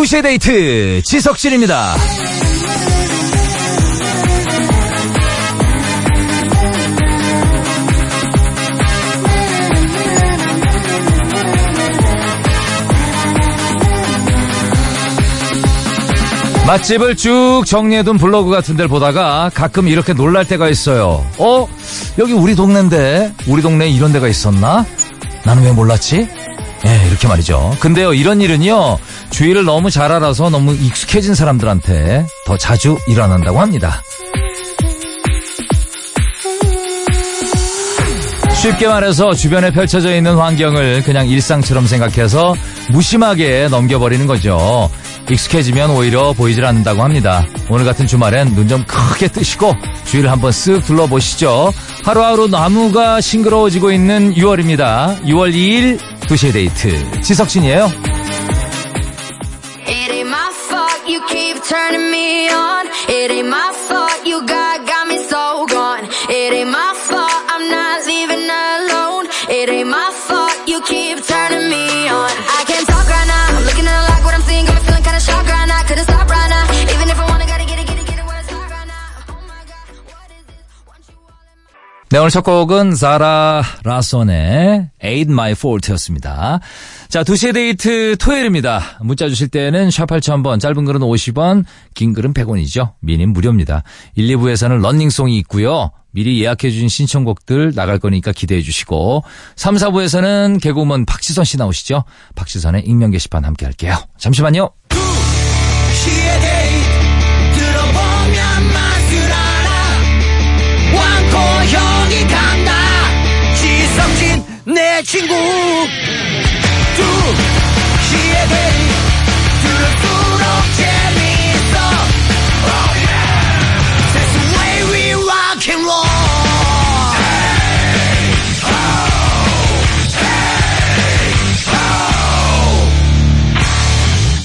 2시의 데이트 지석진입니다. 맛집을 쭉 정리해둔 블로그 같은 데를 보다가 가끔 이렇게 놀랄 때가 있어요. 어? 여기 우리 동네인데 우리 동네에 이런 데가 있었나? 나는 왜 몰랐지? 예, 이렇게 말이죠. 근데요, 이런 일은요, 주위를 너무 잘 알아서 너무 익숙해진 사람들한테 더 자주 일어난다고 합니다. 쉽게 말해서 주변에 펼쳐져 있는 환경을 그냥 일상처럼 생각해서 무심하게 넘겨버리는 거죠. 익숙해지면 오히려 보이질 않는다고 합니다. 오늘 같은 주말엔 눈 좀 크게 뜨시고 주위를 한번 쓱 둘러보시죠. 하루하루 나무가 싱그러워지고 있는 6월입니다. 6월 2일 2시의 데이트 지석진이에요. It ain't my fault you keep turning me on. It ain't my fault you got got me so gone. It ain't my fault I'm not leaving alone. It ain't my fault you keep turning me on. I can't talk right now. I'm looking at it like what I'm seeing. Got me feeling kinda shocked right now. Couldn't stop right now. Even if I wanna, gotta get it, get it, get it where it's hot right now. Oh my god, what is this? Want you all in my 네, 오늘 첫 곡은 자라 라손의 Ain't My Fault였습니다. 자, 2시의 데이트 토요일입니다. 문자 주실 때는 샵 8000번, 짧은 글은 50원, 긴 글은 100원이죠. 미니는 무료입니다. 1, 2부에서는 런닝송이 있고요. 미리 예약해 주신 신청곡들 나갈 거니까 기대해 주시고 3, 4부에서는 개그우먼 박지선 씨 나오시죠. 박지선의 익명 게시판 함께 할게요. 잠시만요. 내 친구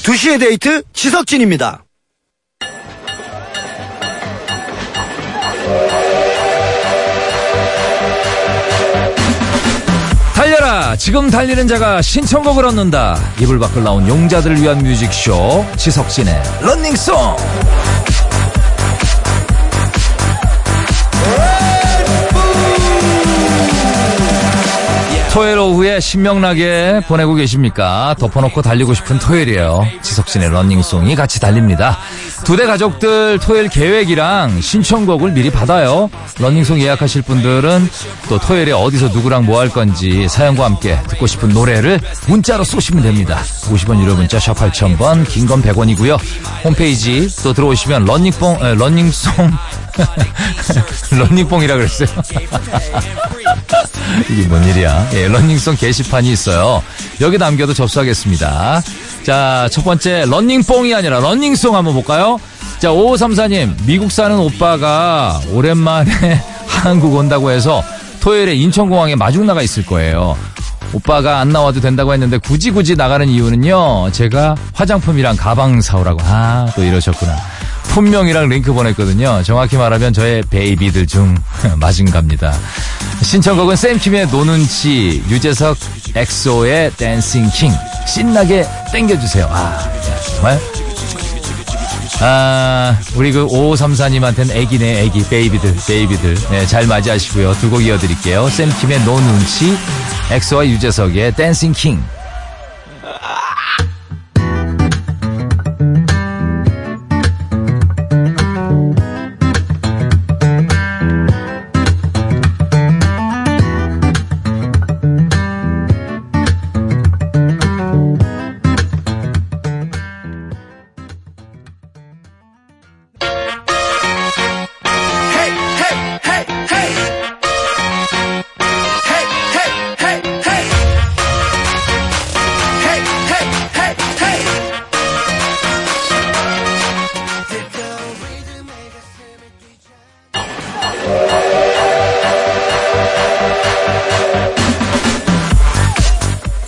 2시의 데이트 지석진입니다. 달려라! 지금 달리는 자가 신청곡을 얻는다. 이불 밖을 나온 용자들을 위한 뮤직쇼 지석진의 런닝송! 토요일 오후에 신명나게 보내고 계십니까? 덮어놓고 달리고 싶은 토요일이에요. 지석진의 런닝송이 같이 달립니다. 두 대 가족들 토요일 계획이랑 신청곡을 미리 받아요. 런닝송 예약하실 분들은 또 토요일에 어디서 누구랑 뭐 할 건지 사연과 함께 듣고 싶은 노래를 문자로 쏘시면 됩니다. 50원 유료 문자 샵 8000번, 긴 건 100원이고요. 홈페이지 또 들어오시면 에, 런닝송, 런닝뽕이라 그랬어요. 이게 뭔 일이야? 예, 런닝송 게시판이 있어요. 여기 남겨도 접수하겠습니다. 자, 첫 번째, 런닝뽕이 아니라 런닝송 한번 볼까요? 자, 5534님, 미국 사는 오빠가 오랜만에 한국 온다고 해서 토요일에 인천공항에 마중 나가 있을 거예요. 오빠가 안 나와도 된다고 했는데 굳이 굳이 나가는 이유는요, 제가 화장품이랑 가방 사오라고. 아, 또 이러셨구나. 품명이랑 링크 보냈거든요. 정확히 말하면 저의 baby들 중 마중 갑니다. 신청곡은 샘킴의 No 눈치, 유재석 엑소의 Dancing King. 신나게 땡겨주세요. 아, 정말. 아, 우리 그 5534님한테는 애기네, 애기, baby들, baby들. 네, 잘 맞이하시고요. 두 곡 이어드릴게요. 샘킴의 No 눈치, 엑소와 유재석의 Dancing King.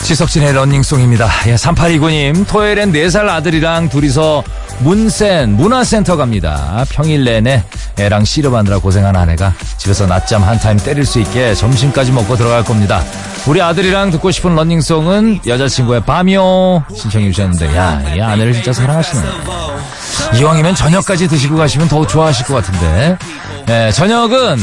지석진의 런닝송입니다. 예, 3829님, 토요일엔 4살 아들이랑 둘이서 문센 문화센터 갑니다. 평일 내내 애랑 씨름하느라 고생한 아내가 집에서 낮잠 한 타임 때릴 수 있게 점심까지 먹고 들어갈 겁니다. 우리 아들이랑 듣고 싶은 런닝송은 여자친구의 밤이요. 신청해 주셨는데, 야, 이 아내를 진짜 사랑하시네. 이왕이면 저녁까지 드시고 가시면 더 좋아하실 것 같은데. 예, 저녁은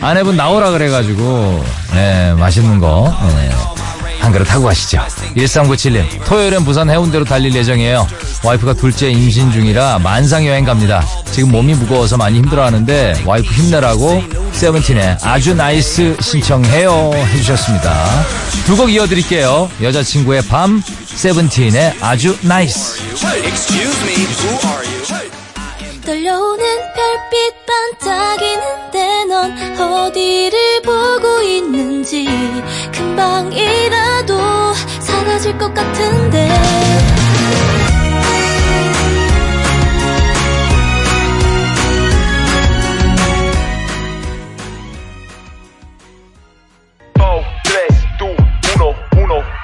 아내분 나오라 그래가지고, 예, 맛있는 거, 예, 한 그릇 하고 가시죠. 1397님, 토요일엔 부산 해운대로 달릴 예정이에요. 와이프가 둘째 임신 중이라 만삭 여행 갑니다. 지금 몸이 무거워서 많이 힘들어 하는데, 와이프 힘내라고 세븐틴의 아주 nice 신청해요. 해주셨습니다. 두 곡 이어드릴게요. 여자친구의 밤, 세븐틴의 아주 nice. 떨려오는 별빛 반짝이는데 넌 어디를 보고 있는지 금방이라도 사라질 것 같은데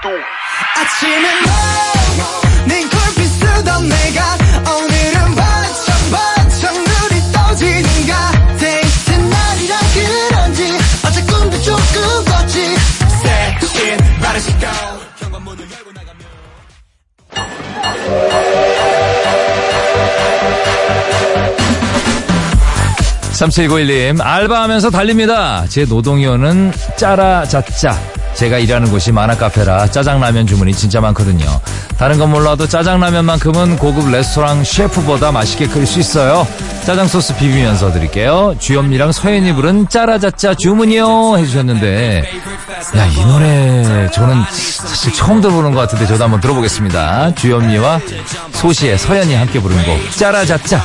tú. 아침에 3791님, 알바하면서 달립니다. 제 노동요는 짜라자짜. 제가 일하는 곳이 만화카페라 짜장라면 주문이 진짜 많거든요. 다른 건 몰라도 짜장라면만큼은 고급 레스토랑 셰프보다 맛있게 끓일 수 있어요. 짜장 소스 비비면서 드릴게요. 주현미랑 서현이 부른 짜라자짜 주문이요 해주셨는데 야 이 노래 저는 사실 처음 들어보는 것 같은데 저도 한번 들어보겠습니다. 주현미와 소시의 서현이 함께 부른 곡 짜라자짜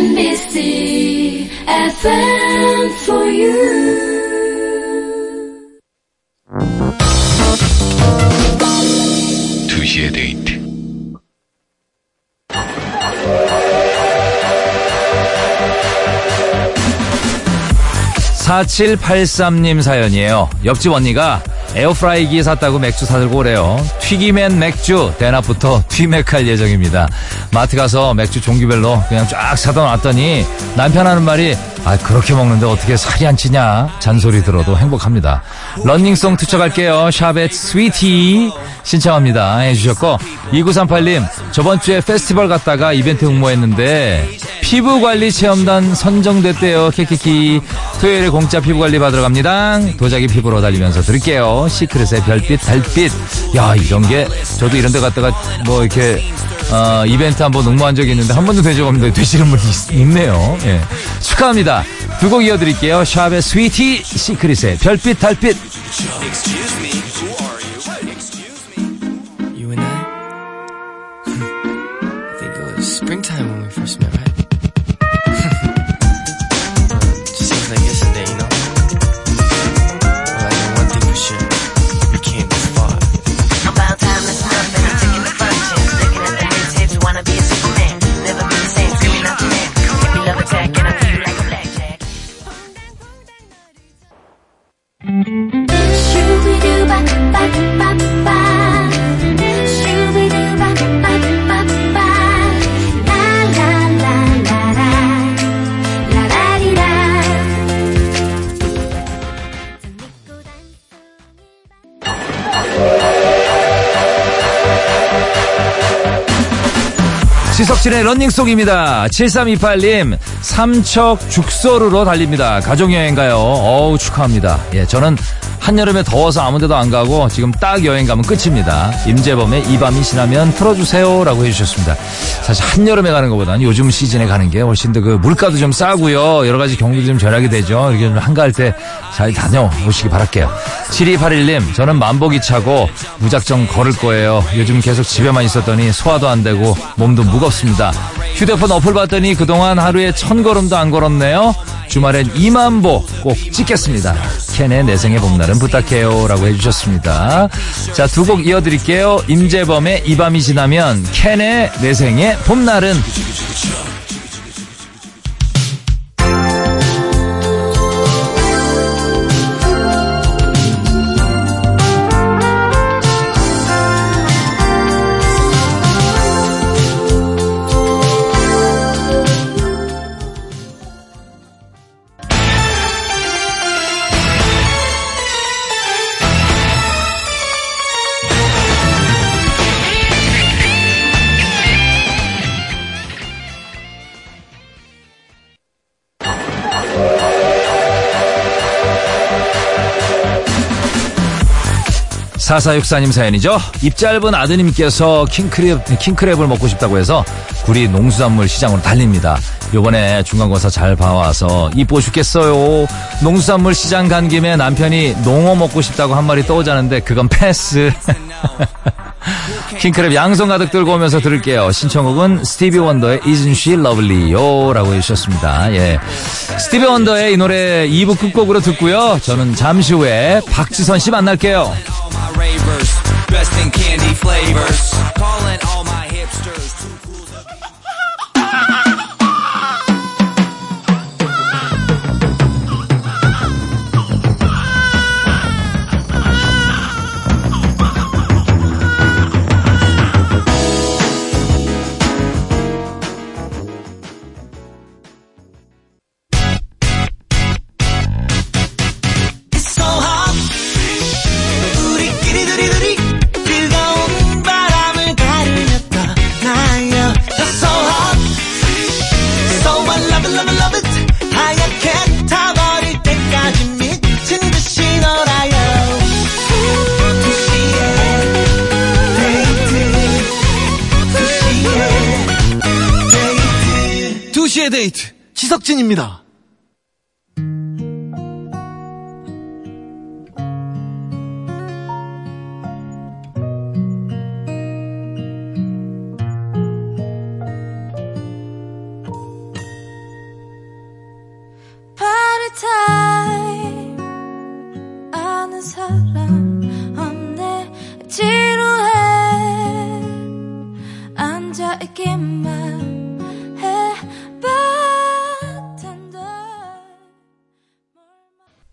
MBC FM for you 두시의 데이트. 4783님 사연이에요. 옆집 언니가 에어프라이기 샀다고 맥주 사들고 오래요. 튀김엔 맥주 대낮부터 튀맥할 예정입니다. 마트 가서 맥주 종류별로 그냥 쫙 사다 놨더니 남편 하는 말이 아 그렇게 먹는데 어떻게 살이 안 찌냐 잔소리 들어도 행복합니다. 런닝송 투척할게요. 샵의 스위티 신청합니다 해주셨고 2938님 저번 주에 페스티벌 갔다가 이벤트 응모했는데 피부관리 체험단 선정됐대요. 키키키. 토요일에 공짜 피부관리 받으러 갑니다. 도자기 피부로 달리면서 들을게요. 시크릿의 별빛, 달빛. 야, 이런 게, 저도 이런 데 갔다가 뭐 이렇게, 어, 이벤트 한번 응모한 적이 있는데 한 번도 된적 없는데 되시는 분이 있, 있네요. 예. 축하합니다. 두 곡 이어드릴게요. 샵의 스위티, 시크릿의 별빛, 달빛. 지석진의 런닝송입니다. 7328님, 삼척 죽소르로 달립니다. 가족여행 가요. 어우, 축하합니다. 예, 저는 한여름에 더워서 아무 데도 안 가고 지금 딱 여행 가면 끝입니다. 임재범의 이 밤이 지나면 틀어주세요. 라고 해주셨습니다. 사실 한여름에 가는 것보다는 요즘 시즌에 가는 게 훨씬 더 그 물가도 좀 싸고요. 여러 가지 경비도 좀 절약이 되죠. 이렇게 좀 한가할 때 잘 다녀오시기 바랄게요. 7281님, 저는 만보기 차고 무작정 걸을 거예요. 요즘 계속 집에만 있었더니 소화도 안 되고 몸도 무겁습니다. 휴대폰 어플 봤더니 그동안 하루에 천 걸음도 안 걸었네요. 주말엔 2만 보 꼭 찍겠습니다. 캔의 내 생의 봄날은 부탁해요. 라고 해주셨습니다. 자, 두 곡 이어드릴게요. 임재범의 이 밤이 지나면 캔의 내 생의 봄날은 사사육사님 사연이죠. 입 짧은 아드님께서 킹크랩, 킹크랩을 먹고 싶다고 해서 구리 농수산물 시장으로 달립니다. 요번에 중간고사 잘 봐와서 이뻐 죽겠어요. 농수산물 시장 간 김에 남편이 농어 먹고 싶다고 한 마리 떠오자는데 그건 패스. 킹크랩 양손 가득 들고 오면서 들을게요. 신청곡은 스티비 원더의 Isn't She Lovely요? 라고 해주셨습니다. 예. 스티비 원더의 이 노래 2부 끝곡으로 듣고요. 저는 잠시 후에 박지선 씨 만날게요. ravers, dressed in candy flavors. 지석진입니다.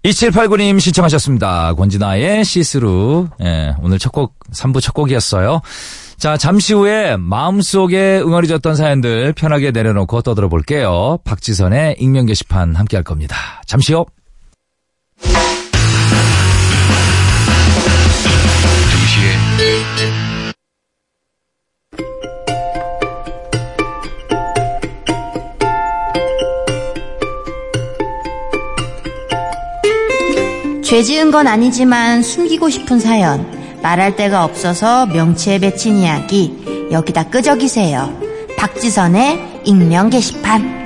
2789님 신청하셨습니다. 권진아의 시스루. 예, 오늘 첫 곡, 3부 첫 곡이었어요. 자, 잠시 후에 마음속에 응어리졌던 사연들 편하게 내려놓고 떠들어 볼게요. 박지선의 익명 게시판 함께 할 겁니다. 잠시요. 죄 지은 건 아니지만 숨기고 싶은 사연, 말할 데가 없어서 명치에 맺힌 이야기, 여기다 끄적이세요. 박지선의 익명 게시판.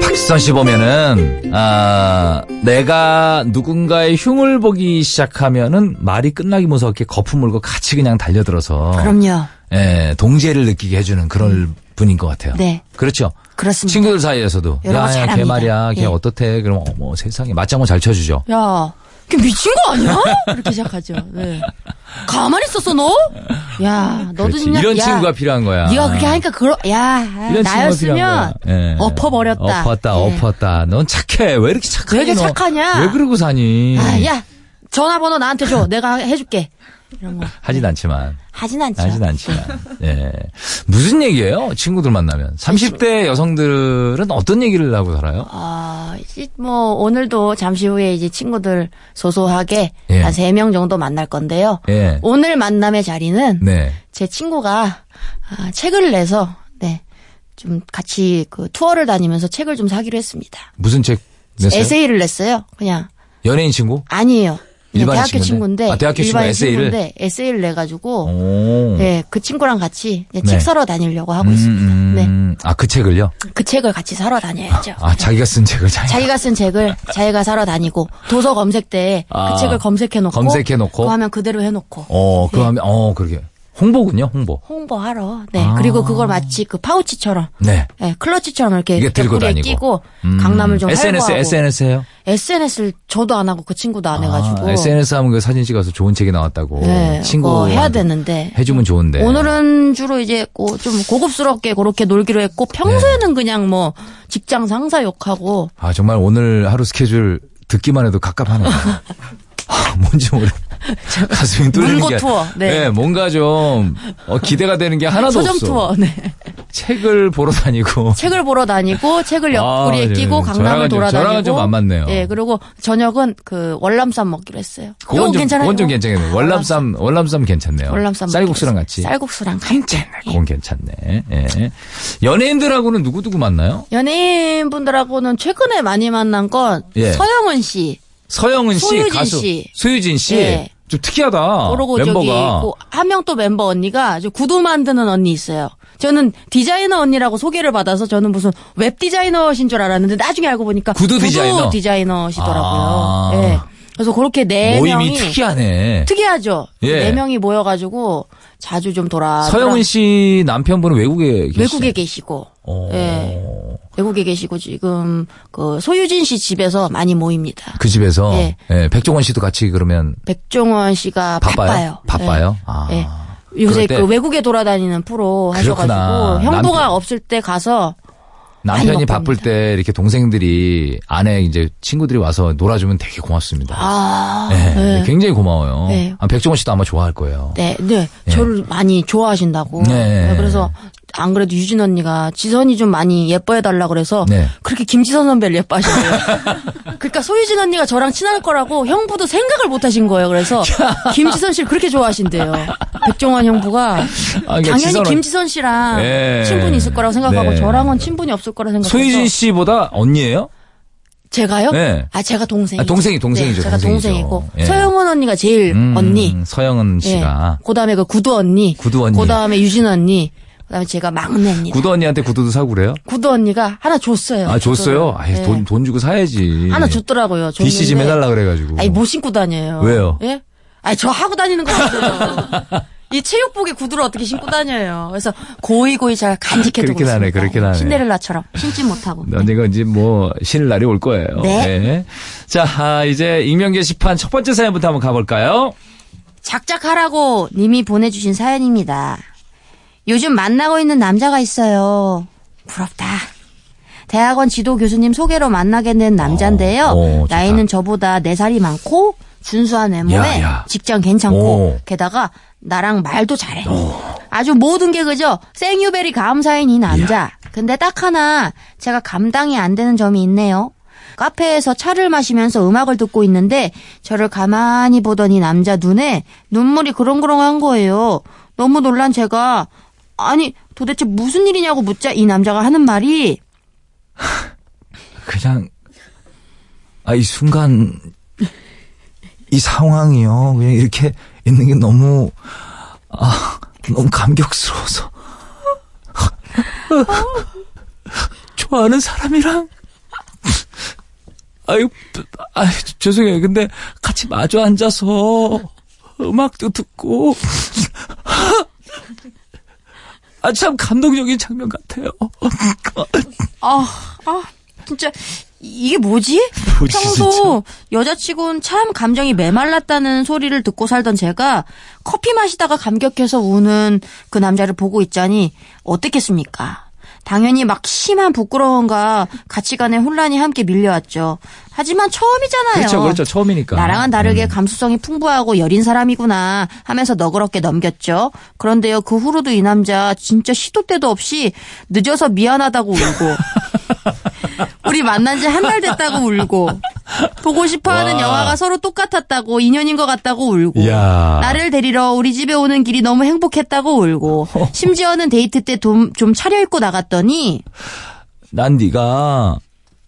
박지선 씨 보면은, 아, 내가 누군가의 흉을 보기 시작하면은 말이 끝나기 무섭게 거품 물고 같이 그냥 달려들어서. 그럼요. 예, 동지애를 느끼게 해주는 그런 분인 것 같아요. 네. 그렇죠. 그렇습니다. 친구들 사이에서도 여러 거 야야 걔. 말이야 걔 예. 어떻대 그럼 어머 세상에 맞장구 잘 쳐주죠 야, 걔 미친 거 아니야? 이렇게 시작하죠. 네. 가만히 있었어, 너? 야, 너도 그렇지. 그냥 이런 야, 친구가 필요한 거야 네가 그렇게 하니까 그러, 야, 나였으면. 예. 엎어 버렸다. 엎었다 예. 엎었다 넌 착해 왜 이렇게 착하니 왜 이렇게 너? 착하냐? 왜 그러고 사니 아, 야, 전화번호 나한테 줘. 내가 해줄게. 이런 거. 하진 않지만 하진 않죠. 하진 않지만 예 무슨 얘기예요 친구들 만나면 30대 여성들은 어떤 얘기를 하고 살아요 아, 이제 뭐, 오늘도 잠시 후에 이제 친구들 소소하게 예. 한세명 정도 만날 건데요. 예. 오늘 만남의 자리는 네 제 친구가 아, 책을 내서, 네, 좀 같이 그 투어를 다니면서 책을 좀 사기로 했습니다. 무슨 책 냈어요 에세이를 냈어요. 그냥, 연예인 친구 아니에요. 그냥 일반인 대학교 친구인데? 친구인데. 아, 대학교 친구 일반인 에세이를? 친구인데 에세이를 내 가지고, 오 네, 그 친구랑 같이 네. 책 사러 다니려고 하고 음, 있습니다. 네. 음. 아그 책을요 그 책을 같이 사러 다녀야죠. 아 자기가 쓴 책을 자기가 자기가 쓴 책을 자기가 사러 다니고 도서 검색대에 아, 그 책을 검색해 놓고 검색해 놓고? 그 화면 그대로 해 놓고 어, 그 예. 하면, 어, 그러게. 홍보군요, 홍보. 홍보하러. 네. 아. 그리고 그걸 마치 그 파우치처럼, 네. 네, 클러치처럼 이렇게 이게 들고 다니고. 끼고 음. 강남을 좀 SNS, 활보하고. SNS 해요? SNS를 저도 안 하고 그 친구도 안 해가지고. 아, SNS 하면 그 사진 찍어서 좋은 책이 나왔다고. 네, 친구 해야 되는데. 해주면 좋은데. 오늘은 주로 이제 고- 좀 고급스럽게 그렇게 놀기로 했고 평소에는 네. 그냥 뭐 직장 상사 욕하고 아 정말 오늘 하루 스케줄 듣기만 해도 갑갑하네요. 아, 뭔지 모르. 가슴이 뚫리는 문고 게. 투어, 네. 뭔가 좀 어, 기대가 되는 게 하나도 서점 없어. 투어. 네. 책을 보러 다니고. 책을 보러 다니고 책을 옆구리에 아, 예. 끼고 강남을 좀- 돌아다니고. 저랑은 좀 안 맞네요. 예, 그리고 저녁은 그 월남쌈 먹기로 했어요. 그건 좀, 괜찮아요. 그건 좀 이거? 괜찮겠네요. 월남쌈, 월남쌈 괜찮네요. 월남쌈 쌀국수랑 같이. 쌀국수랑 같이. 그건 괜찮네. 예. 연예인들하고는 누구 누구 만나요? 연예인 분들하고는 최근에 많이 만난 건 예. 서영은 씨, 서영은 씨, 소유진 가수. 씨. 소유진 씨. 예. 좀 특이하다. 그러고 아, 멤버가. 저기 한 명 또 멤버 언니가 저 구두 만드는 언니 있어요. 저는 디자이너 언니라고 소개를 받아서 저는 무슨 웹 디자이너신 줄 알았는데 나중에 알고 보니까 구두 디자이너? 디자이너 시더라고요. 아. 예. 그래서 그렇게 네 모임이 명이 특이하네. 특이하죠. 예. 네 명이 모여가지고 자주 좀 돌아. 서영은 씨 남편분은 외국에 계시죠? 외국에 계시고, 어. 예. 외국에 계시고 지금 그 소유진 씨 집에서 많이 모입니다. 그 집에서 예. 예, 백종원 씨도 같이 그러면 백종원 씨가 바빠요? 바빠요. 바빠요? 예. 아. 예. 요새 그 외국에 돌아다니는 프로 그렇구나. 하셔가지고 형부가 남편- 없을 때 가서 남편이 바쁠. 때 이렇게 동생들이 아내 이제 친구들이 와서 놀아주면 되게 고맙습니다. 아, 예, 네. 굉장히 고마워요. 네. 아, 백종원 씨도 아마 좋아할 거예요. 네, 네, 예. 저를 많이 좋아하신다고. 네. 네, 그래서 안 그래도 유진 언니가 지선이 좀 많이 예뻐해 달라 그래서 네. 그렇게 김지선 선배를 예뻐하시네요. 그러니까 소유진 언니가 저랑 친할 거라고 형부도 생각을 못 하신 거예요. 그래서 김지선 씨를 그렇게 좋아하신대요. 백종원 형부가 아, 그러니까 당연히 지선은- 김지선 씨랑 예. 친분이 있을 거라고 생각하고 네. 저랑은 친분이 없을 거라 생각해서 소유진 씨보다 언니예요? 제가요? 네. 아 제가 동생. 아, 동생이 동생이죠, 제가 동생이죠. 동생이고 예. 서영은 언니가 제일 음, 언니. 서영은 씨가 예. 그다음에 그 구두 언니. 구두 언니. 그다음에 유진 언니. 그다음에 제가 막내입니다. 구두 언니한테 구두도 사고 그래요? 구두 언니가 하나 줬어요. 아 줬어요? 구두를. 아이 예. 돈, 돈 주고 사야지. 하나 줬더라고요. DC 좀 해달라 그래가지고. 아니 못 신고 다녀요. 왜요? 예? 아니 저 하고 다니는 거 같아요. 이 체육복에 구두를 어떻게 신고 다녀요. 그래서 고이 고이 잘 간직해 두고 그렇긴 하네, 있습니다. 그렇긴 하네. 신데렐라처럼 신지 못하고. 언니가 이제 뭐 신을 날이 올 거예요. 네. 자, 아, 이제 익명 게시판 첫 번째 사연부터 한번 가볼까요? 작작하라고 님이 보내주신 사연입니다. 요즘 만나고 있는 남자가 있어요. 부럽다. 대학원 지도 교수님 소개로 만나게 된 남자인데요. 어, 어, 좋다. 나이는 저보다 4살이 많고 준수한 외모에 야, 야. 직장 괜찮고 오. 게다가 나랑 말도 잘해. 아주 모든 게 그저 생유베리 감사인 이 남자. 근데 딱 하나 제가 감당이 안 되는 점이 있네요. 카페에서 차를 마시면서 음악을 듣고 있는데 저를 가만히 보던 이 남자 눈에 눈물이 그렁그렁한 거예요. 너무 놀란 제가 아니 도대체 무슨 일이냐고 묻자 이 남자가 하는 말이 그냥 아 이 순간 이 상황이요. 그냥 이렇게 있는 게 너무 아 너무 감격스러워서 좋아하는 사람이랑 아유 아 죄송해요. 근데 같이 마주 앉아서 음악도 듣고 아 참 감동적인 장면 같아요. 아, 아, 진짜 이게 뭐지? 뭐지, 평소 여자치곤 참 감정이 메말랐다는 소리를 듣고 살던 제가 커피 마시다가 감격해서 우는 그 남자를 보고 있자니 어떻겠습니까? 당연히 막 심한 부끄러움과 가치관의 혼란이 함께 밀려왔죠. 하지만 처음이잖아요. 그렇죠, 그렇죠. 처음이니까. 나랑은 다르게 감수성이 풍부하고 여린 사람이구나 하면서 너그럽게 넘겼죠. 그런데요, 그 후로도 이 남자 진짜 시도 때도 없이 늦어서 미안하다고 울고, 우리 만난 지 한 달 됐다고 울고, 보고 싶어 하는 와. 영화가 서로 똑같았다고, 인연인 것 같다고 울고, 이야. 나를 데리러 우리 집에 오는 길이 너무 행복했다고 울고, 심지어는 데이트 때 좀 차려입고 나갔더니, 난 네가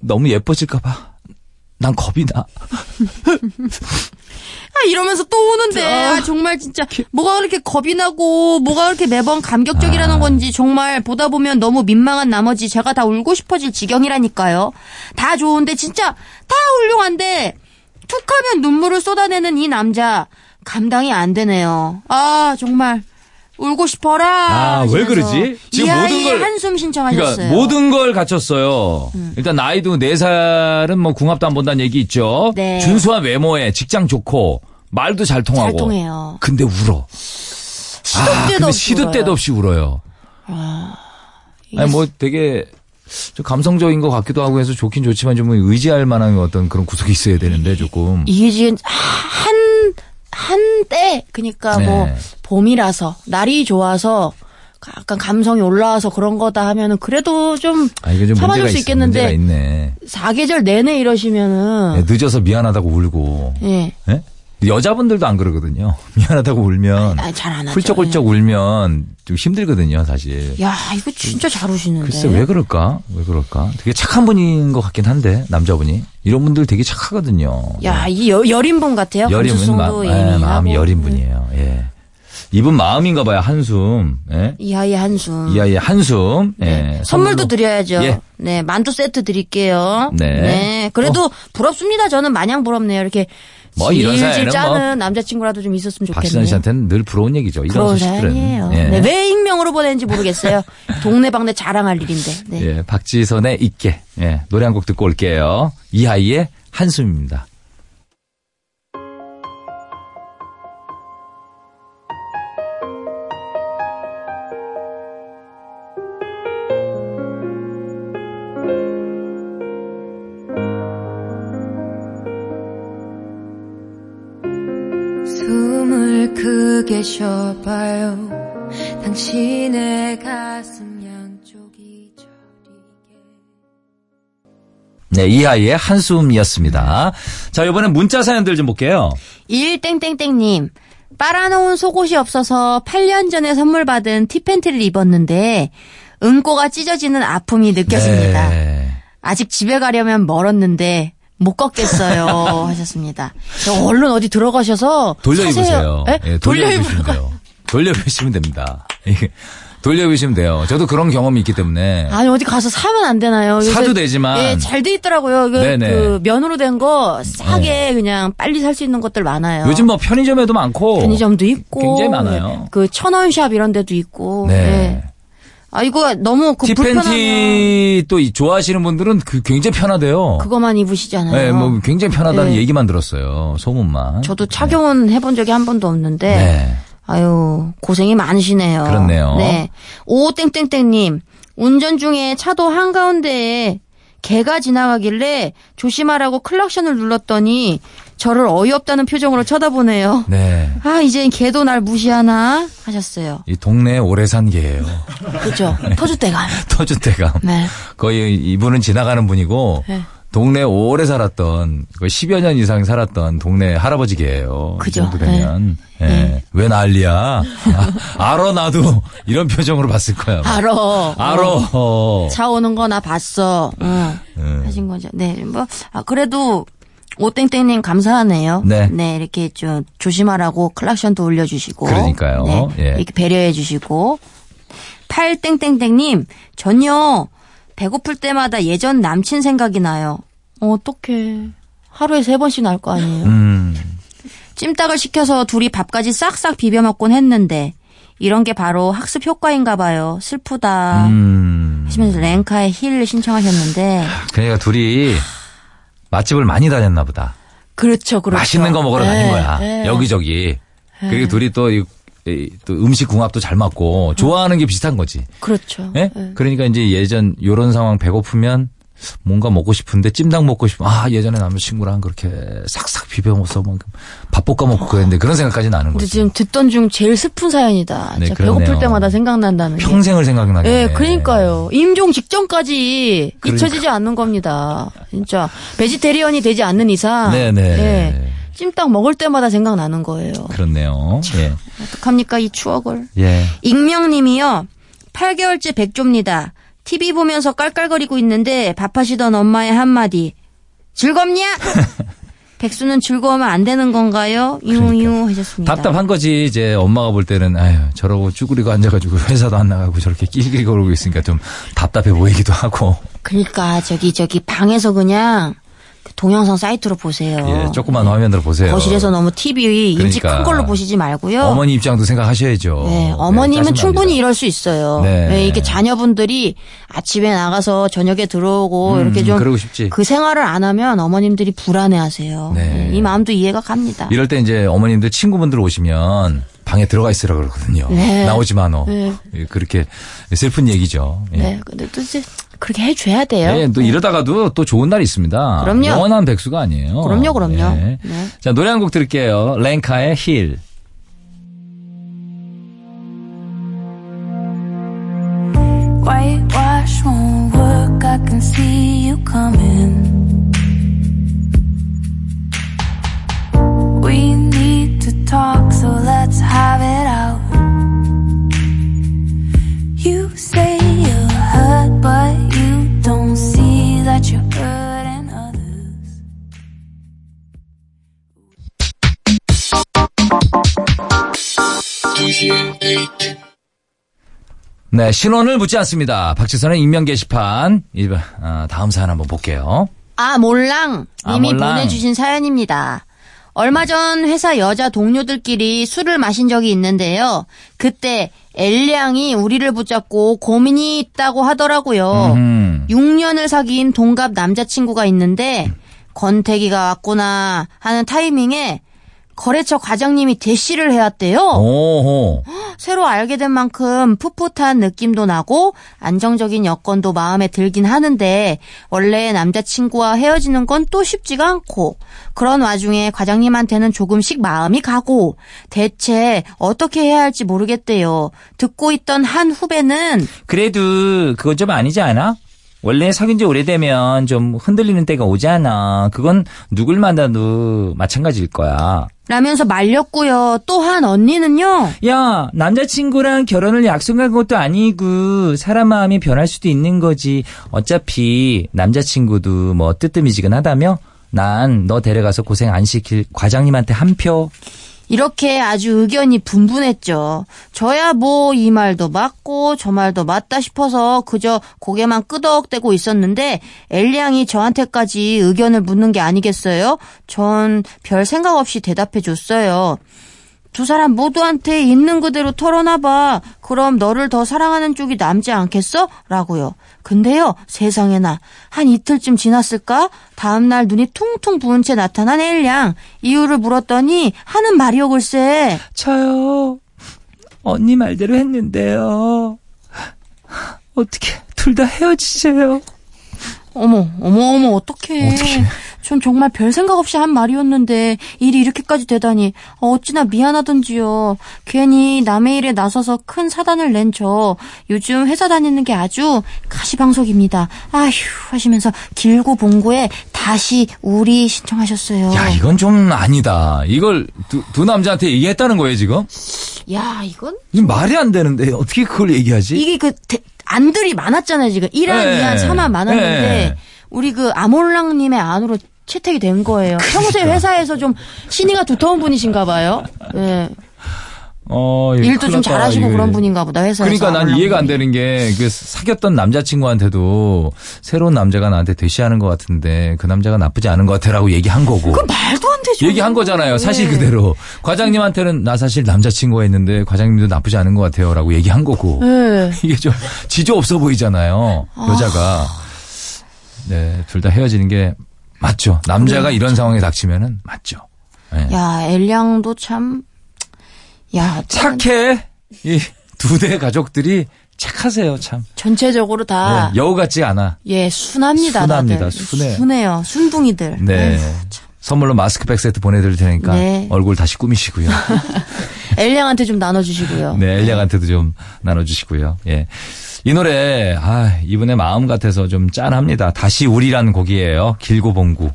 너무 예뻐질까봐 난 겁이 나. 아, 이러면서 또 우는데, 아, 정말 진짜, 뭐가 그렇게 겁이 나고, 뭐가 그렇게 매번 아. 감격적이라는 건지, 정말 보다 보면 너무 민망한 나머지 제가 다 울고 싶어질 지경이라니까요. 다 좋은데, 진짜, 다 훌륭한데, 툭 하면 눈물을 쏟아내는 이 남자, 감당이 안 되네요. 아, 정말, 울고 싶어라. 아, 왜 그러지? 지금 이 모든 걸- 한숨 신청하셨어요. 그러니까 모든 걸 갖췄어요. 음. 일단 나이도 4살은 뭐 궁합도 안 본다는 얘기 있죠. 네. 준수한 외모에 직장 좋고 말도 잘 통하고. 잘 통해요. 근데 울어. 시도 아, 때도 근데 없이 시도 울어요. 때도 없이 울어요. 아니 뭐 되게 좀 감성적인 것 같기도 하고 해서 좋긴 좋지만 좀 의지할 만한 어떤 그런 구석이 있어야 되는데 조금. 이게 지금 한, 한때, 그니까 네. 뭐, 봄이라서, 날이 좋아서, 약간 감성이 올라와서 그런 거다 하면은 그래도 좀 아 좀 참아줄 수 있, 있겠는데. 사계절 내내 이러시면은 네, 늦어서 미안하다고 울고. 예. 예? 여자분들도 안 그러거든요. 미안하다고 울면 아, 잘안 하죠. 훌쩍훌쩍 울면 좀 힘들거든요, 사실. 야, 이거 진짜 잘 우시는데. 글쎄 왜 그럴까? 왜 그럴까? 되게 착한 분인 것 같긴 한데 남자분이 이런 분들 되게 착하거든요. 야, 이 여, 여린 분 같아요. 여린분 마. 예, 마음이 여린 분이에요. 예. 이분 마음인가 봐요. 한숨. 예. 이 아이의 한숨. 이 아이의 한숨. 예. 네. 선물도 선물로. 드려야죠. 예. 네, 만두 세트 드릴게요. 네. 그래도 부럽습니다. 저는 마냥 부럽네요. 이렇게 뭐 이런 사연은 짜는 뭐 남자친구라도 좀 있었으면 좋겠네요. 박시선 씨한테는 늘 부러운 얘기죠. 이런 소식들은. 사연이에요. 예. 네, 왜 익명으로 보내는지 모르겠어요. 동네방네 자랑할 일인데. 네. 예, 박지선의 있게. 예, 노래 한 곡 듣고 올게요. 이하이의 한숨입니다. 봐요 당신의 가슴 양쪽이 저리게 네, 이하이의 한숨이었습니다. 자, 이번엔 문자 사연들 좀 볼게요. 1땡땡땡님. 빨아놓은 속옷이 없어서 8년 전에 선물 받은 티팬티를 입었는데 응꼬가 찢어지는 아픔이 느껴집니다. 네. 아직 집에 가려면 멀었는데 못 걷겠어요 하셨습니다. 저 얼른 어디 들어가셔서 돌려 사세요. 입으세요. 에? 예, 돌려 돌려 돼요. 돌려 입으시면 됩니다. 이게 돌려 입으시면 돼요. 저도 그런 경험이 있기 때문에. 아니 어디 가서 사면 안 되나요? 사도 되지만. 예, 잘 돼 있더라고요. 그, 네네. 그 면으로 된 거 싸게 그냥 빨리 살 수 있는 것들 많아요. 요즘 뭐 편의점에도 많고. 편의점도 있고 굉장히 많아요. 예, 그 천원샵 이런 데도 있고. 네. 예. 아 이거 너무 그 티팬티 또 이- 좋아하시는 분들은 그 굉장히 편하대요. 그거만 입으시잖아요. 네, 뭐 굉장히 편하다는 네. 얘기만 들었어요. 소문만. 저도 착용은 해본 적이 한 번도 없는데 네. 아유 고생이 많으시네요. 그렇네요. 네. 오땡땡땡님 운전 중에 차도 한가운데에 개가 지나가길래 조심하라고 클락션을 눌렀더니 저를 어이없다는 표정으로 쳐다보네요. 네. 아 이제 개도 날 무시하나 하셨어요. 이 동네 오래 산 개예요. 그죠? 터줏대감. 터줏대감. 네. 거의 이분은 지나가는 분이고 네. 동네 오래 살았던 거의 10여 년 이상 살았던 동네 할아버지 개예요. 이 그죠. 정도 되면 예. 네. 왜 난리야? 아, 알아 나도 이런 표정으로 봤을 거야. 알아. 알아. 어. 차 오는 거 나 봤어. 응. 음. 하신 거죠. 네. 뭐, 아, 그래도, 오땡땡님 감사하네요. 네. 이렇게 좀 조심하라고 클락션도 올려주시고. 그러니까요. 네. 예. 이렇게 배려해주시고. 팔땡땡땡님, 전요, 배고플 때마다 예전 남친 생각이 나요. 어, 어떡해. 하루에 세 번씩 날 거 아니에요. 음. 찜닭을 시켜서 둘이 밥까지 싹싹 비벼 먹곤 했는데, 이런 게 바로 학습 효과인가 봐요. 슬프다. 음. 하시면서 랭카의 힐을 신청하셨는데 그러니까 둘이 맛집을 많이 다녔나 보다. 그렇죠, 그렇죠. 맛있는 거 먹으러 네, 다닌 거야. 네. 여기저기. 그리고 둘이 또, 또 음식 궁합도 잘 맞고 좋아하는 게 비슷한 거지. 그렇죠. 예? 그러니까 이제 예전 요런 상황 배고프면 뭔가 먹고 싶은데 찜닭 먹고 싶으면 아 예전에 남자친구랑 그렇게 싹싹 비벼 먹어서 막밥 볶아 먹고 그랬는데 그런 생각까지 나는 거지. 지금 듣던 중 제일 슬픈 사연이다. 네. 배고플 때마다 생각난다는 게. 평생을 생각나게. 예, 하네. 그러니까요. 임종 직전까지 그러니까. 잊혀지지 않는 겁니다. 진짜 베지테리언이 되지 않는 이상. 네네. 예, 찜닭 먹을 때마다 생각나는 거예요. 그렇네요. 예. 어떡합니까 이 추억을. 예. 익명님이요. 8개월째 백조입니다. TV 보면서 깔깔거리고 있는데 밥하시던 엄마의 한마디. 즐겁냐? 백수는 즐거우면 안 되는 건가요? 유유 하셨습니다. 답답한 거지. 이제 엄마가 볼 때는 아유 저러고 쭈그리고 앉아가지고 회사도 안 나가고 저렇게 낄낄 거리고 있으니까 좀 답답해 보이기도 하고. 그러니까 저기 저기 방에서 그냥 그 동영상 사이트로 보세요. 예, 조그만 화면으로 보세요. 거실에서 너무 TV 인지 그러니까. 큰 걸로 보시지 말고요. 어머니 입장도 생각하셔야죠. 네, 어머님은 짜증납니다. 충분히 이럴 수 있어요. 네. 네, 이게 자녀분들이 아침에 나가서 저녁에 들어오고 음, 이렇게 좀 그러고 싶지. 그 생활을 안 하면 어머님들이 불안해하세요. 네. 네, 이 마음도 이해가 갑니다. 이럴 때 이제 어머님들 친구분들 오시면 방에 들어가 있으라 그러거든요. 네. 나오지 마 너. 네. 예, 그렇게 슬픈 얘기죠. 예. 네, 근데 또 이제 그렇게 해줘야 돼요. 예, 또 이러다가도 또 좋은 날이 있습니다. 그럼요. 영원한 백수가 아니에요. 그럼요, 그럼요. 예. 네. 자, 노래 한 곡 들을게요. 랭카의 힐. Whitewash won't work, I can see you coming. We need to talk, so let's have it out. 네, 신원을 묻지 않습니다. 박지선의 익명 게시판. 이, 어, 다음 사연 한번 볼게요. 아, 몰랑 아, 님이 몰랑. 보내주신 사연입니다. 얼마 전 회사 여자 동료들끼리 술을 마신 적이 있는데요. 그때 엘량이 우리를 붙잡고 고민이 있다고 하더라고요. 음. 6년을 사귄 동갑 남자친구가 있는데 권태기가 왔구나 하는 타이밍에 거래처 과장님이 대시를 해왔대요. 오호. 새로 알게 된 만큼 풋풋한 느낌도 나고 안정적인 여건도 마음에 들긴 하는데 원래 남자친구와 헤어지는 건 또 쉽지가 않고 그런 와중에 과장님한테는 조금씩 마음이 가고 대체 어떻게 해야 할지 모르겠대요. 듣고 있던 한 후배는 그래도 그건 좀 아니지 않아? 원래 사귄 지 오래되면 좀 흔들리는 때가 오잖아. 그건 누굴 만나도 마찬가지일 거야. 라면서 말렸고요. 또한 언니는요. 야, 남자친구랑 결혼을 약속한 것도 아니고 사람 마음이 변할 수도 있는 거지. 어차피 남자친구도 뭐 뜨뜨미지근하다며? 난 너 데려가서 고생 안 시킬 과장님한테 한 표. 이렇게 아주 의견이 분분했죠. 저야 뭐 이 말도 맞고 저 말도 맞다 싶어서 그저 고개만 끄덕대고 있었는데 엘리양이 저한테까지 의견을 묻는 게 아니겠어요? 전 별 생각 없이 대답해 줬어요. 두 사람 모두한테 있는 그대로 털어놔봐. 그럼 너를 더 사랑하는 쪽이 남지 않겠어? 라고요. 근데요, 세상에나. 한 이틀쯤 지났을까? 다음날 눈이 퉁퉁 부은 채 나타난 엘량. 이유를 물었더니 하는 말이요, 글쎄. 저요. 언니 말대로 했는데요. 어떻게 둘 다 헤어지세요. 어머, 어머, 어머, 어떡해. 전 정말 별 생각 없이 한 말이었는데 일이 이렇게까지 되다니 어찌나 미안하던지요. 괜히 남의 일에 나서서 큰 사단을 낸 저 요즘 회사 다니는 게 아주 가시방석입니다. 아휴 하시면서 길고 봉고에 다시 우리 신청하셨어요. 야, 이건 좀 아니다. 이걸 두, 두 남자한테 얘기했다는 거예요, 지금? 야, 이건 이건 말이 안 되는데 어떻게 그걸 얘기하지? 이게 그 대- 안들이 많았잖아요 지금 1안, 네. 2안, 3안 많았는데 네. 우리 그 아몰랑 님의 안으로 채택이 된 거예요. 평소에 회사에서 좀 신의가 두터운 분이신가 봐요. 예. 어, 일도 좀 잘하시고. 그런 분인가 보다 회사에서. 그러니까 난. 이해가 안 되는 게 그 사귀었던 남자친구한테도 새로운 남자가 나한테 대시하는 것 같은데 그 남자가 나쁘지 않은 것 같아라고 얘기한 거고. 말도 안 되죠. 얘기한 거잖아요. 사실 네. 그대로. 과장님한테는 나 사실 남자친구가 있는데 과장님도 나쁘지 않은 것 같아요 라고 얘기한 거고. 네. 이게 좀 지조 없어 보이잖아요. 여자가. 네, 둘 다 헤어지는 게 맞죠. 남자가 이런 상황에 닥치면은 맞죠. 네. 야, 엘량도 참, 야, 착해. 이 두 대 가족들이 착하세요, 참. 전체적으로 다, 네, 여우 같지 않아. 예, 순합니다. 순합니다. 순해. 순해요. 순둥이들. 네. 에휴, 선물로 마스크팩 세트 보내드릴 테니까 네. 얼굴 다시 꾸미시고요. 엘량한테 좀 나눠주시고요. 네, 엘리아한테도 좀 나눠주시고요. 예. 이 노래, 아, 이분의 마음 같아서 좀 짠합니다. 다시 우리라는 곡이에요. 길고 봉구.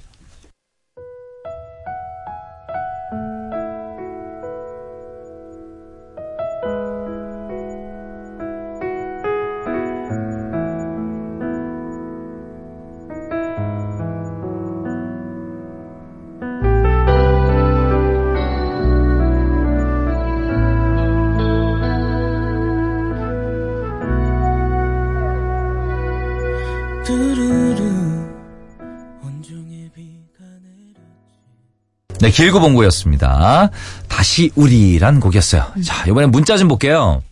네, 길고 봉고였습니다. 다시 우리란 곡이었어요. 자, 이번엔 문자 좀 볼게요.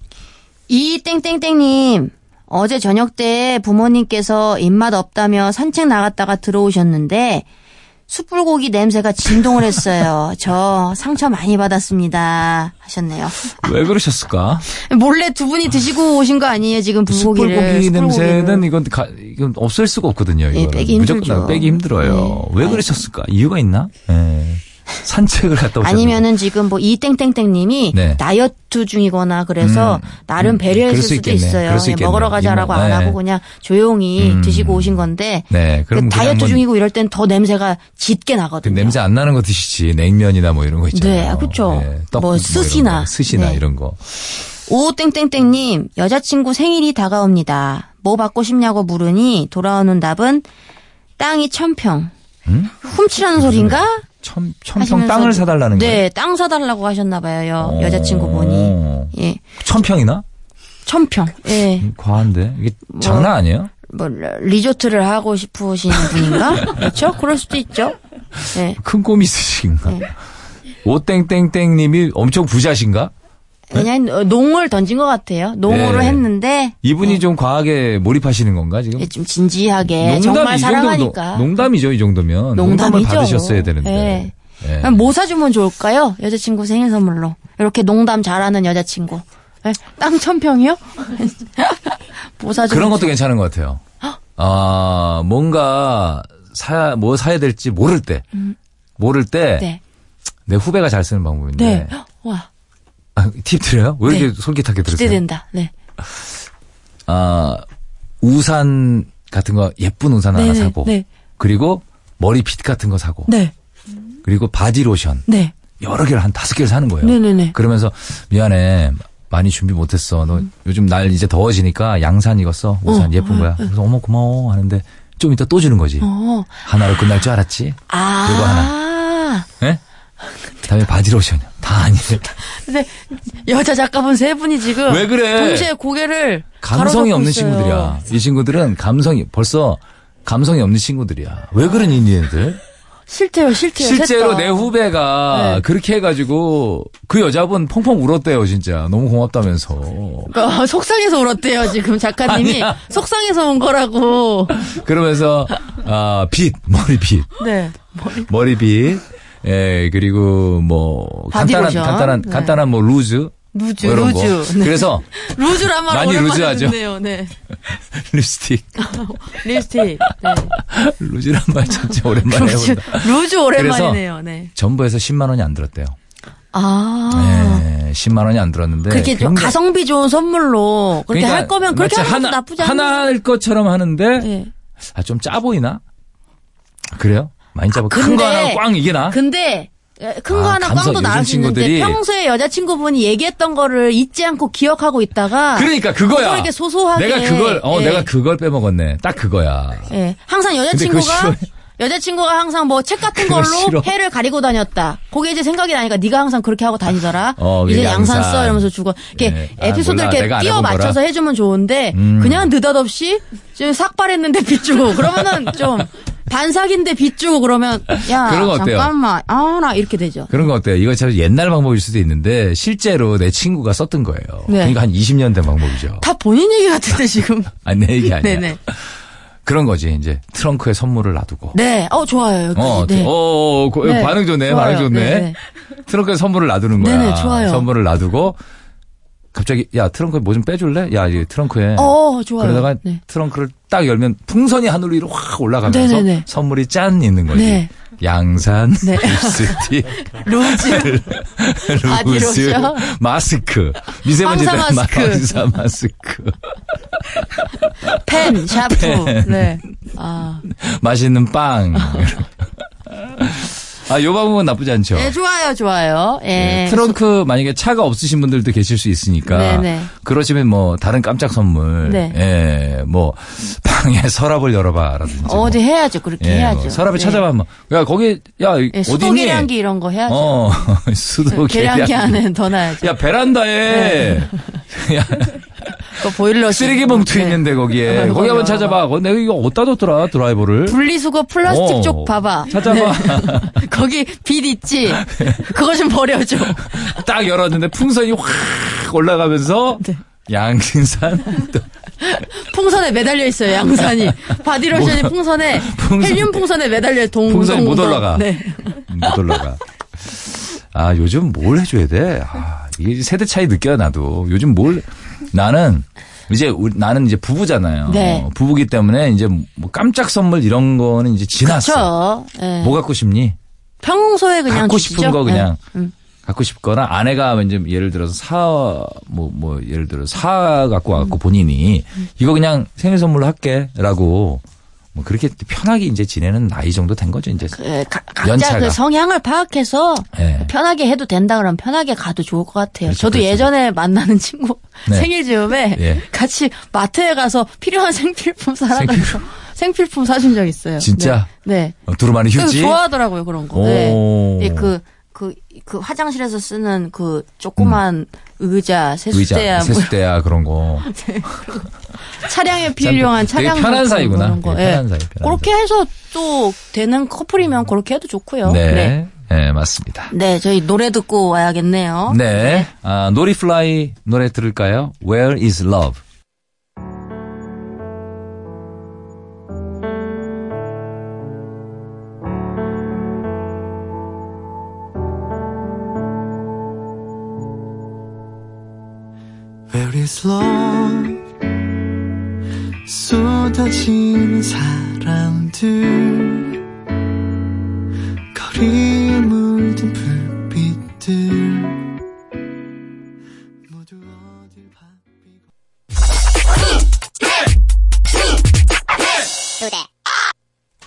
이 땡땡땡님 어제 저녁 때 부모님께서 입맛 없다며 산책 나갔다가 들어오셨는데 숯불고기 냄새가 진동을 했어요. 저 상처 많이 받았습니다. 하셨네요. 왜 그러셨을까? 몰래 두 분이 드시고 오신 거 아니에요? 지금 불고기를. 숯불고기. 냄새는 이건 가, 이건 없앨 수가 없거든요. 예, 이거는. 빼기 무조건 힘들죠. 빼기 힘들어요. 네. 왜 그러셨을까? 이유가 있나? 예. 산책을 갔다 오셨는데. 아니면은 지금 뭐 이 땡땡땡님이 네. 다이어트 중이거나 그래서 음, 나름 음, 배려했을 수 수도 있겠네. 있어요. 그냥 먹으러. 가자라고 이모, 안 네. 하고 그냥 조용히 음. 드시고 오신 건데 네, 그 그럼 다이어트 그냥 뭐- 중이고 이럴 땐 더 냄새가 짙게 그 나거든요. 냄새 안 나는 거 드시지. 냉면이나 뭐 이런 거 있잖아요. 네, 그쵸. 떡국 뭐 이런 스시나. 거, 스시나 네. 이런 거. 오땡땡땡님 여자친구 생일이 다가옵니다. 뭐 받고 싶냐고 물으니 돌아오는 답은 땅이 천평. 음? 훔치라는 소린가? 천, 천평 하시면서 땅을 사달라는 거예요? 네, 땅 사달라고 하셨나 봐요. 어. 여자친구분이. 예, 천평이나? 천평. 예. 음, 과한데? 이게 장난 아니에요? 뭐 리조트를 하고 싶으신 분인가? 그렇죠? 그럴 수도 있죠. 예. 큰 꿈 있으신가? 네. 오땡땡땡 님이 엄청 부자신가? 왜냐면 하 농을 던진 것 같아요. 농으로 네. 했는데 이분이 좀 과하게 몰입하시는 건가 지금? 예, 좀 진지하게 정말 사랑하니까. 농- 농담이죠 이 정도면. 농담을 농담이죠. 받으셨어야 되는데. 예. 그럼 뭐 사주면 좋을까요? 여자친구 생일 선물로. 이렇게 농담 잘하는 여자친구. 예? 땅 천평이요? 뭐 사주면 그런 것도 괜찮은 것 같아요. 아 뭔가 사야 뭐 사야 될지 모를 때, 모를 때내 네. 후배가 잘 쓰는 방법인데. 네. 와, 아, 팁 드려요? 왜 이렇게 네. 솔깃하게 들으세요? 기대된다. 네. 아 우산 같은 거 예쁜 우산 하나 네네, 사고, 네. 그리고 머리빗 같은 거 사고, 네. 그리고 바디 로션 네. 여러 개를 한 다섯 개를 사는 거예요. 네네네. 그러면서 미안해. 많이 준비 못했어. 너 요즘 날 이제 더워지니까 양산 입었어. 우산 어. 예쁜 거야. 그래서 어머 고마워 하는데 좀 이따 또 주는 거지. 어. 하나로 끝날 줄 알았지? 아. 요거 하나. 예? 그다음에 바디로션이요. 다 아니래. 근데 여자 작가분 세 분이 지금 왜 그래? 동시에 고개를 감성이 없는 있어요. 친구들이야. 이 친구들은 감성이 벌써 감성이 없는 친구들이야. 왜 그러니 니네들? 싫대요, 싫대요. 실제로 셋 다. 내 후배가 네. 그렇게 해가지고 그 여자분 펑펑 울었대요 진짜 너무 고맙다면서 어, 속상해서 울었대요, 지금 작가님이. 아니야. 속상해서 운 거라고. 그러면서 아 빗 머리빗 네. 머리빗 예 그리고 뭐 간단한 바디로션. 간단한 네. 간단한 뭐 루즈 루즈, 뭐. 루즈. 네. 그래서 루즈란 말 많이 루즈하죠. 듣네요. 네. 립스틱 립스틱. 네. 루즈란 말 진짜 오랜만에 루즈, 해본다. 루즈 오랜만이네요. 네. 전부에서 10만 원이 안 들었대요. 아. 네, 10만 원이 안 들었는데 그렇게 좀 굉장히- 가성비 좋은 선물로 그렇게 그러니까 할 거면 그렇게 하는 것도 나쁘지 않아요. 하나 할 것처럼 하는데 네. 아, 좀 짜 보이나? 그래요? 많이 짜 보. 큰 근데- 거 하나 꽝 이게 나? 근데 큰거 아, 하나 꽝도 나을 수 있는데 평소에 여자친구분이 얘기했던 거를 잊지 않고 기억하고 있다가 그러니까 그거야. 이렇게 소소하게 내가 그걸 어 예. 내가 그걸 빼먹었네. 딱 그거야. 예. 항상 여자친구가. 여자친구가 항상 뭐 책 같은 걸로. 해를 가리고 다녔다. 그게 이제 생각이 나니까 네가 항상 그렇게 하고 다니더라. 어, 이제 양산 양산. 써 이러면서 주고 이렇게 네. 아, 에피소드 몰라. 이렇게 끼워 거라. 맞춰서 해주면 좋은데 음. 그냥 느닷없이 지금 삭발했는데 빚주고 그러면은 좀 반삭인데 빚주고 그러면 야 그런 거 어때요? 잠깐만 아나 이렇게 되죠. 그런 거 어때요? 이거 참 옛날 방법일 수도 있는데 실제로 내 친구가 썼던 거예요. 네. 그러니까 한 20년 된 방법이죠. 다 본인 얘기 같은데 지금. 아니 내 얘기 아니야. 네네. 그런 거지 이제 트렁크에 선물을 놔두고. 네. 어 좋아요. 여기. 어, 네. 어, 어, 고- 네. 반응 좋네, 좋아요. 반응 좋네. 네, 네. 트렁크에 선물을 놔두는 거야. 네네, 좋아요. 선물을 놔두고 갑자기 야 트렁크에 뭐좀 빼줄래? 야 이 트렁크에. 어 좋아요. 그러다가 네. 트렁크를 딱 열면 풍선이 하늘 위로 확 올라가면서 네네네. 선물이 짠 있는 거지. 네. 양산, 네. 립스틱. 루즈, 바디로션. 마스크, 미세먼지 마스크. 마스크, 펜, 샤프. 펜. 네. 아. 맛있는 빵. 아, 요 방법은 나쁘지 않죠. 네, 좋아요, 좋아요. 예. 네, 트렁크 만약에 차가 없으신 분들도 계실 수 있으니까 네네. 그러시면 뭐 다른 깜짝 선물, 네. 예, 뭐 방에 서랍을 열어봐라든지 뭐. 어디 해야죠. 그렇게 예, 해야죠. 뭐 서랍에 네. 찾아봐 뭐. 야 거기 야 예, 수도 어디 니? 계량기 이런 거 해야죠. 어 수도 계량기 계량기. 안에 더 놔야죠. 야 베란다에 네. 야 그 보일러 쓰레기 봉투 네. 있는데 거기에. 거기 한번 찾아봐. 거 내가 이거 어디다 뒀더라 드라이버를. 분리수거 플라스틱 어, 쪽 봐봐. 찾아봐. 네. 거기 빛 있지. 그거 좀 버려줘. 딱 열었는데 풍선이 확 올라가면서 네. 양산 또 풍선에 매달려 있어요. 양산이 바디로션이 뭐- 풍선에 풍선- 헬륨 풍선에 매달려 동. 풍선이 동, 못 동. 올라가. 네. 못 올라가. 아, 요즘 뭘 해줘야 돼? 아, 이게 세대 차이 느껴요, 나도. 요즘 뭘, 나는, 이제, 우리- 나는 이제 부부잖아요. 네. 부부기 때문에 이제 뭐 깜짝 선물 이런 거는 이제 지났어. 그렇죠. 예. 뭐 갖고 싶니? 평소에 그냥 갖고 주시죠. 싶은 거 그냥. 네. 음. 갖고 싶거나 아내가 이제 예를 들어서 사, 뭐, 뭐, 예를 들어 사 갖고 음. 와갖고 본인이 이거 그냥 생일 선물로 할게. 라고 뭐 그렇게 편하게 이제 지내는 나이 정도 된 거죠, 이제. 예, 가- 각자 연차가. 그 성향을 파악해서 예. 편하게 해도 된다 그러면 편하게 가도 좋을 것 같아요. 그렇죠, 저도 그렇죠. 예전에 만나는 친구 네. 생일 즈음에 예. 같이 마트에 가서 필요한 생필품 사라가지고 생필품 사준 적 있어요. 진짜? 네. 어, 두루마리 네. 휴지? 좋아하더라고요 그런 거. 오. 네. 예, 그, 그, 그 화장실에서 쓰는 그 조그만 의자, 세수대야, 의자, 뭐 세수대야 그런 거. 차량에 필요한 차량 편한 사이구나. 그런 거. 예. 편한 사이, 편한 그렇게 해서 또 되는 커플이면 그렇게 해도 좋고요. 네. 네, 맞습니다. 네, 저희 노래 듣고 와야겠네요. 네. 아, 노리플라이 노래 들을까요? Where is love? Where is love? 쏟아지는 사람들 거리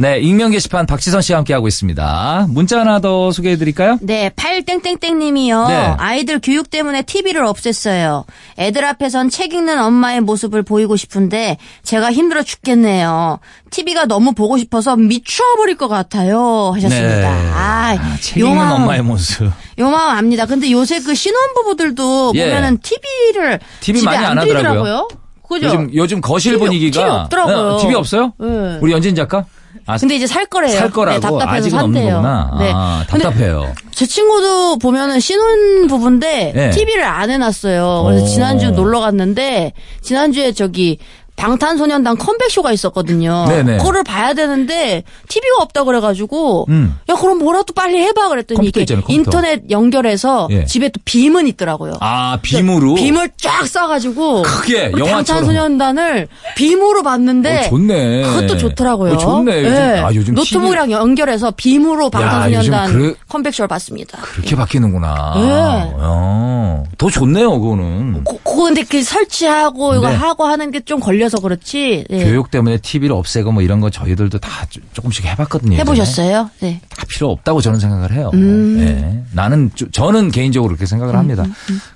네, 익명 게시판 박지선 씨와 함께하고 있습니다. 문자 하나 더 소개해 드릴까요? 네, 팔땡땡땡님이요. 네. 아이들 교육 때문에 TV를 없앴어요. 애들 앞에선 책 읽는 엄마의 모습을 보이고 싶은데 제가 힘들어 죽겠네요. TV가 너무 보고 싶어서 미쳐버릴 것 같아요. 하셨습니다. 아, 네. 책요 읽는 마음, 엄마의 모습. 요 마음 압니다. 근데 요새 그 신혼부부들도 예. 보면은 TV를 TV 집에 많이 안 들이더라고요. 하더라고요. 그죠? 요즘 요즘 거실 TV 분위기가 TV 없더라고요. 어, TV 없어요? 네. 우리 연진 작가? 아, 근데 이제 살 거래요. 살 거라고 네, 답답해서 아직은 없는 산대요. 거구나. 네. 아, 답답해요. 제 친구도 보면은 신혼 부부인데 네. TV를 안 해놨어요. 그래서 오. 지난주 놀러 갔는데 지난주에 저기 방탄소년단 컴백쇼가 있었거든요. 네네. 그거를 봐야 되는데 TV가 없다 그래가지고 음. 야 그럼 뭐라도 빨리 해봐 그랬더니 이게 있잖아요. 인터넷 연결해서 예. 집에 또 빔은 있더라고요. 아, 빔으로 빔을 쫙 쏴가지고 크게 우리 영화처럼. 방탄소년단을 빔으로 봤는데 어, 좋네. 그것도 좋더라고요. 어, 좋네. 요즘, 네. 아, 요즘 노트북이랑 연결해서 빔으로 방탄소년단 그- 컴백쇼를 봤습니다. 그렇게 바뀌는구나. 네. 어, 더 좋네요, 그거는. 고, 고 근데 그 설치하고 이거 네. 하고 하는 게 좀 걸려 서 그렇지. 네. 교육 때문에 TV를 없애고 뭐 이런 거 저희들도 다 조- 조금씩 해봤거든요. 해보셨어요? 네. 다 필요 없다고 저는 생각을 해요. 음. 네. 나는 저- 저는 개인적으로 그렇게 생각을 합니다.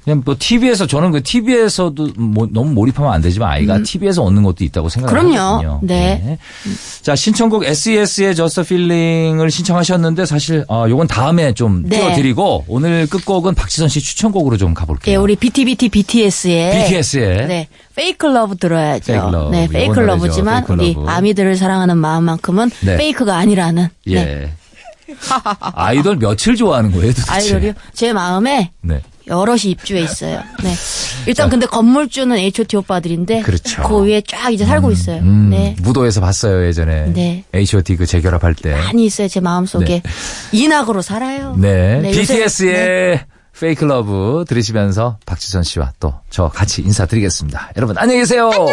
그냥 뭐 TV에서 저는 그 TV에서도 뭐 너무 몰입하면 안 되지만 아이가 TV에서 얻는 것도 있다고 생각을 음. 그럼요. 하거든요. 네. 자 신청곡 SES의 Just a Feeling을 신청하셨는데 사실 어, 요건 다음에 좀 네. 띄워드리고 오늘 끝곡은 박지선 씨 추천곡으로 좀 가볼게요. 예, 우리 BTBT BTS의 BTS의 네. Fake Love 들어야죠. Fake Love. 네, Fake. Love지만 Fake 우리 Love. 아미들을 사랑하는 마음만큼은 네. Fake가 아니라는 예. 네. 아이돌 며칠 좋아하는 거예요, 도대체? 아이돌이요. 제 마음에 네. 여럿이 입주해 있어요. 네. 일단 근데 건물주는 H.O.T 오빠들인데 그렇죠. 그 위에 쫙 이제 살고 있어요. 음, 네. 무도에서 봤어요 예전에 네. H.O.T 그 재결합할 때. 많이 있어요. 제 마음 속에. 인악으로 살아요. 네. 네, BTS의 네. Fake Love 들으시면서 박지선 씨와 또 저 같이 인사드리겠습니다. 여러분 안녕히 계세요. 안녕.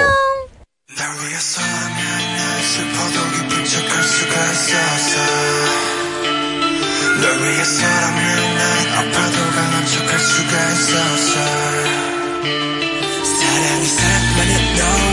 널 위해서라면 난 아파도 강한 척할 수가 있었어 사랑이 사랑만으로